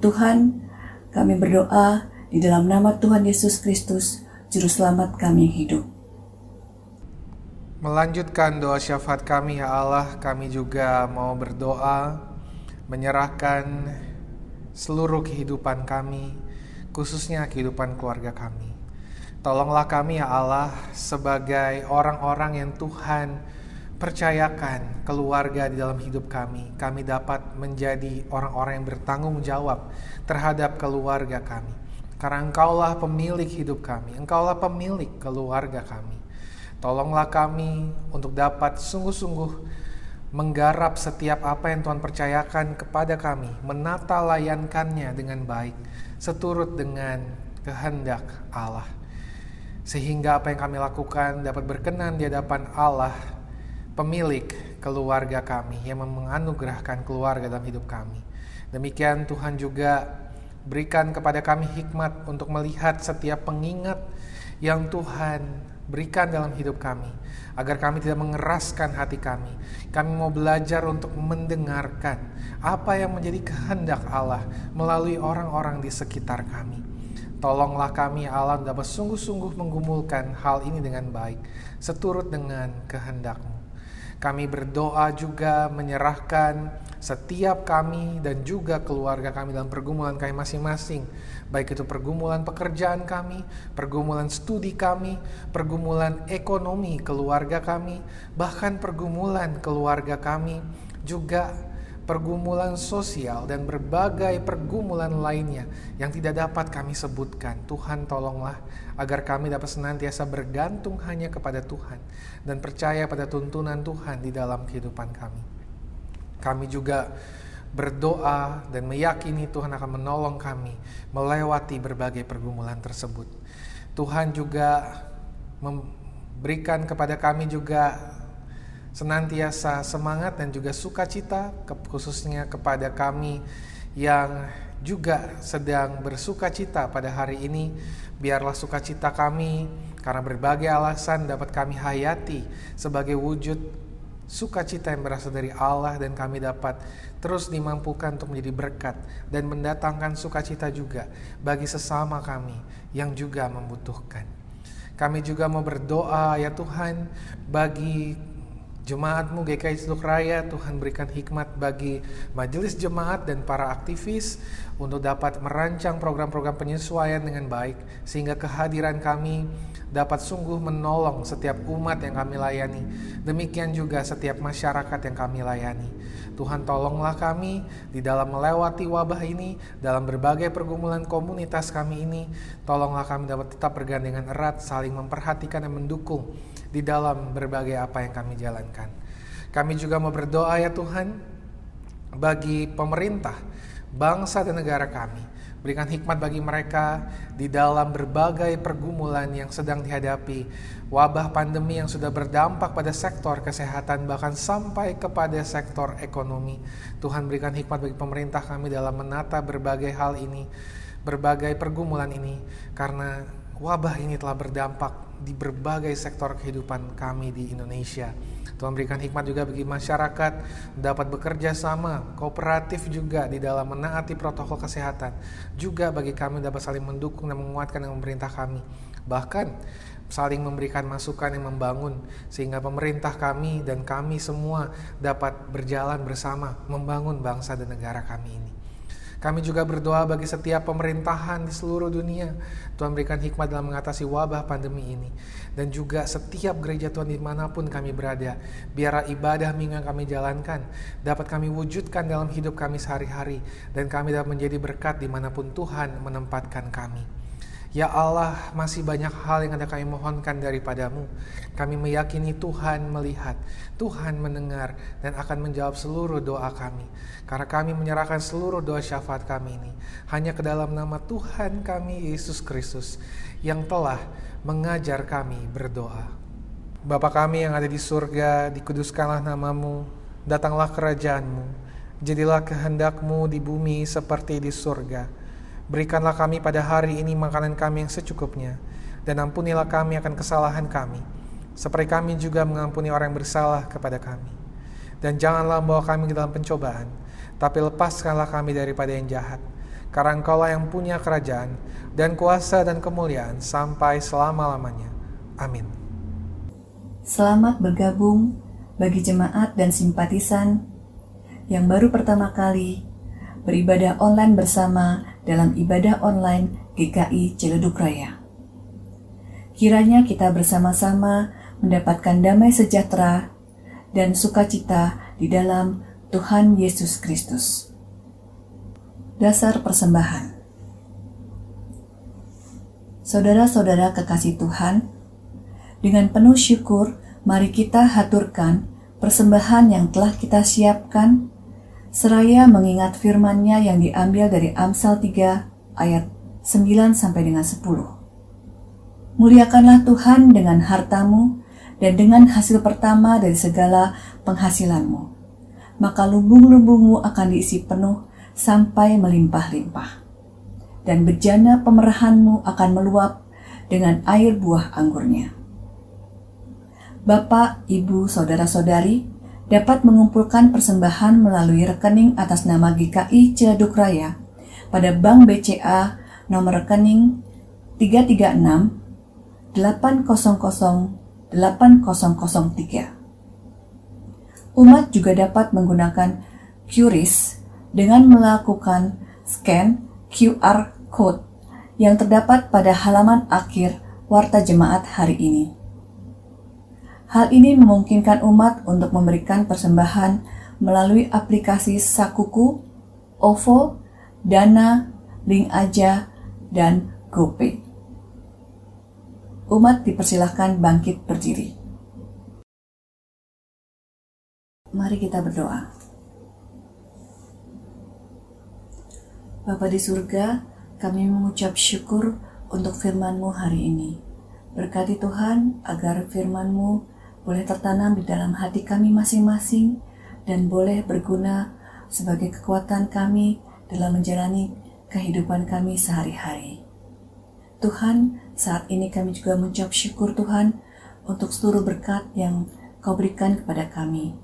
Tuhan, kami berdoa di dalam nama Tuhan Yesus Kristus, Juru Selamat kami yang hidup. Melanjutkan doa syafaat kami ya Allah, kami juga mau berdoa menyerahkan seluruh kehidupan kami, khususnya kehidupan keluarga kami. Tolonglah kami ya Allah sebagai orang-orang yang Tuhan percayakan keluarga di dalam hidup kami. Kami dapat menjadi orang-orang yang bertanggung jawab terhadap keluarga kami. Karena Engkaulah pemilik hidup kami, Engkaulah pemilik keluarga kami. Tolonglah kami untuk dapat sungguh-sungguh menggarap setiap apa yang Tuhan percayakan kepada kami, menata layankannya dengan baik, seturut dengan kehendak Allah sehingga apa yang kami lakukan dapat berkenan di hadapan Allah, pemilik keluarga kami yang menganugerahkan keluarga dalam hidup kami. Demikian Tuhan juga berikan kepada kami hikmat untuk melihat setiap pengingat yang Tuhan berikan dalam hidup kami, agar kami tidak mengeraskan hati kami. Kami mau belajar untuk mendengarkan apa yang menjadi kehendak Allah melalui orang-orang di sekitar kami. Tolonglah kami Allah dapat sungguh-sungguh menggumulkan hal ini dengan baik, seturut dengan kehendakmu. Kami berdoa juga menyerahkan setiap kami dan juga keluarga kami dalam pergumulan kami masing-masing. Baik itu pergumulan pekerjaan kami, pergumulan studi kami, pergumulan ekonomi keluarga kami, bahkan pergumulan keluarga kami juga pergumulan sosial, dan berbagai pergumulan lainnya yang tidak dapat kami sebutkan. Tuhan tolonglah agar kami dapat senantiasa bergantung hanya kepada Tuhan dan percaya pada tuntunan Tuhan di dalam kehidupan kami. Kami juga berdoa dan meyakini Tuhan akan menolong kami melewati berbagai pergumulan tersebut. Tuhan juga memberikan kepada kami juga senantiasa semangat dan juga sukacita khususnya kepada kami yang juga sedang bersukacita pada hari ini biarlah sukacita kami karena berbagai alasan dapat kami hayati sebagai wujud sukacita yang berasal dari Allah dan kami dapat terus dimampukan untuk menjadi berkat dan mendatangkan sukacita juga bagi sesama kami yang juga membutuhkan. Kami juga mau berdoa ya Tuhan bagi Jemaatmu GKI Celuk Raya, Tuhan berikan hikmat bagi majelis jemaat dan para aktivis untuk dapat merancang program-program penyesuaian dengan baik sehingga kehadiran kami dapat sungguh menolong setiap umat yang kami layani. Demikian juga setiap masyarakat yang kami layani. Tuhan tolonglah kami di dalam melewati wabah ini, dalam berbagai pergumulan komunitas kami ini. Tolonglah kami dapat tetap bergandengan erat, saling memperhatikan dan mendukung di dalam berbagai apa yang kami jalankan. Kami juga mau berdoa ya Tuhan bagi pemerintah, bangsa dan negara kami. Berikan hikmat bagi mereka di dalam berbagai pergumulan yang sedang dihadapi. Wabah pandemi yang sudah berdampak pada sektor kesehatan bahkan sampai kepada sektor ekonomi. Tuhan berikan hikmat bagi pemerintah kami dalam menata berbagai hal ini, berbagai pergumulan ini karena wabah ini telah berdampak di berbagai sektor kehidupan kami di Indonesia. Tuhan berikan hikmat juga bagi masyarakat dapat bekerja sama, kooperatif juga di dalam menaati protokol kesehatan. Juga bagi kami dapat saling mendukung dan menguatkan dengan pemerintah kami. Bahkan saling memberikan masukan yang membangun sehingga pemerintah kami dan kami semua dapat berjalan bersama membangun bangsa dan negara kami ini. Kami juga berdoa bagi setiap pemerintahan di seluruh dunia. Tuhan berikan hikmat dalam mengatasi wabah pandemi ini. Dan juga setiap gereja Tuhan di mana pun kami berada. Biarlah ibadah minggu yang kami jalankan dapat kami wujudkan dalam hidup kami sehari-hari. Dan kami dapat menjadi berkat di mana pun Tuhan menempatkan kami. Ya Allah, masih banyak hal yang ada kami mohonkan daripadamu. Kami meyakini Tuhan melihat, Tuhan mendengar, dan akan menjawab seluruh doa kami. Karena kami menyerahkan seluruh doa syafaat kami ini hanya ke dalam nama Tuhan kami Yesus Kristus yang telah mengajar kami berdoa. Bapa kami yang ada di surga, dikuduskanlah namamu, datanglah kerajaanmu, jadilah kehendakmu di bumi seperti di surga. Berikanlah kami pada hari ini makanan kami yang secukupnya, dan ampunilah kami akan kesalahan kami, seperti kami juga mengampuni orang yang bersalah kepada kami. Dan janganlah membawa kami ke dalam pencobaan, tapi lepaskanlah kami daripada yang jahat. Karena engkaulah yang punya kerajaan, dan kuasa dan kemuliaan sampai selama-lamanya. Amin. Selamat bergabung bagi jemaat dan simpatisan yang baru pertama kali beribadah online bersama dalam ibadah online GKI Ciledug Raya. Kiranya kita bersama-sama mendapatkan damai sejahtera dan sukacita di dalam Tuhan Yesus Kristus. Dasar persembahan Saudara-saudara kekasih Tuhan, dengan penuh syukur mari kita haturkan persembahan yang telah kita siapkan seraya mengingat firman-Nya yang diambil dari Amsal 3 ayat 9 sampai dengan 10. Muliakanlah Tuhan dengan hartamu dan dengan hasil pertama dari segala penghasilanmu. Maka lumbung-lumbungmu akan diisi penuh sampai melimpah-limpah. Dan bejana pemerahanmu akan meluap dengan air buah anggurnya. Bapak, Ibu, Saudara-saudari, dapat mengumpulkan persembahan melalui rekening atas nama GKI Ciledug Raya pada Bank BCA nomor rekening 336 800 8003. Umat juga dapat menggunakan QRIS dengan melakukan scan QR code yang terdapat pada halaman akhir Warta Jemaat hari ini. Hal ini memungkinkan umat untuk memberikan persembahan melalui aplikasi Sakuku, OVO, Dana, Link Aja, dan GoPay. Umat dipersilahkan bangkit berdiri. Mari kita berdoa. Bapa di surga, kami mengucap syukur untuk firman-Mu hari ini. Berkati Tuhan agar firman-Mu boleh tertanam di dalam hati kami masing-masing dan boleh berguna sebagai kekuatan kami dalam menjalani kehidupan kami sehari-hari. Tuhan, saat ini kami juga mengucap syukur Tuhan untuk seluruh berkat yang Kau berikan kepada kami.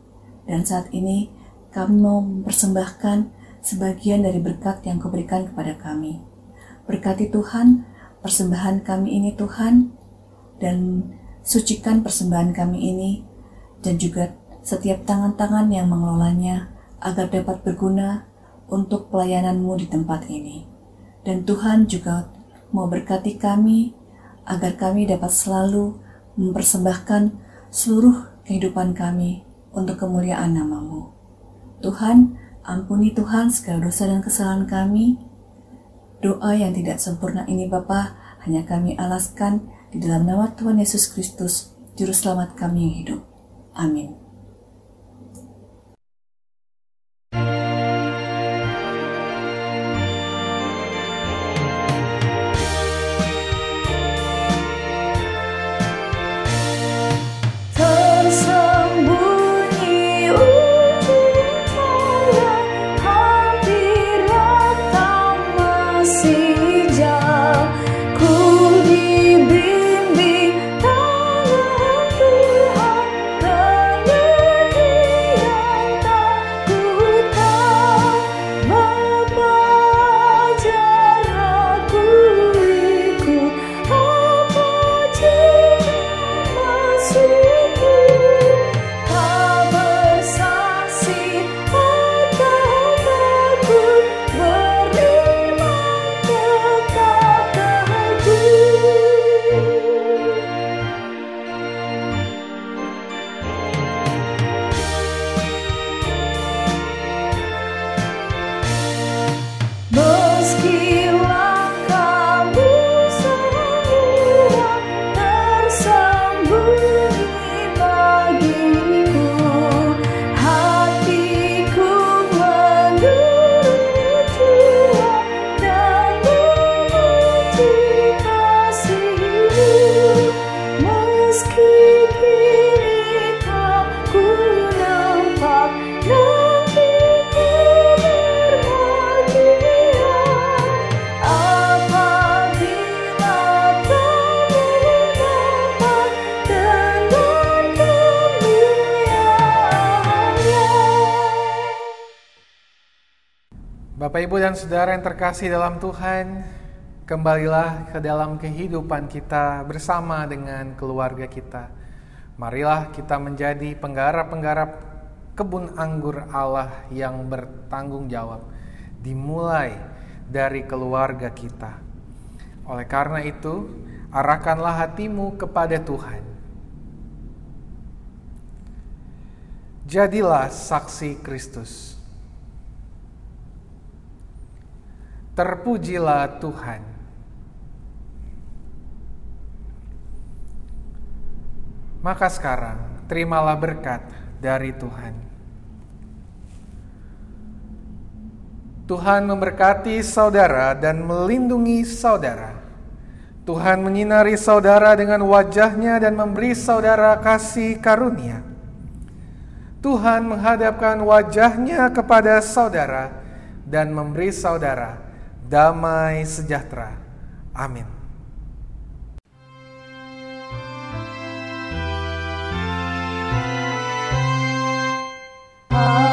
Dan saat ini kami mau mempersembahkan sebagian dari berkat yang Kau berikan kepada kami. Berkati Tuhan, persembahan kami ini Tuhan, dan sucikan persembahan kami ini dan juga setiap tangan-tangan yang mengelolanya agar dapat berguna untuk pelayananmu di tempat ini. Dan Tuhan juga mau berkati kami agar kami dapat selalu mempersembahkan seluruh kehidupan kami untuk kemuliaan namamu. Tuhan, ampuni Tuhan segala dosa dan kesalahan kami. Doa yang tidak sempurna ini Bapa hanya kami alaskan di dalam nama Tuhan Yesus Kristus, Juru Selamat kami yang hidup. Amin. Bapak, Ibu, dan Saudara yang terkasih dalam Tuhan, kembalilah ke dalam kehidupan kita bersama dengan keluarga kita. Marilah kita menjadi penggarap-penggarap kebun anggur Allah yang bertanggung jawab, dimulai dari keluarga kita. Oleh karena itu, arahkanlah hatimu kepada Tuhan. Jadilah saksi Kristus. Terpujilah Tuhan. Maka sekarang terimalah berkat dari Tuhan. Tuhan memberkati saudara dan melindungi saudara. Tuhan menyinari saudara dengan wajahnya dan memberi saudara kasih karunia. Tuhan menghadapkan wajahnya kepada saudara dan memberi saudara damai sejahtera. Amin. Haleluya,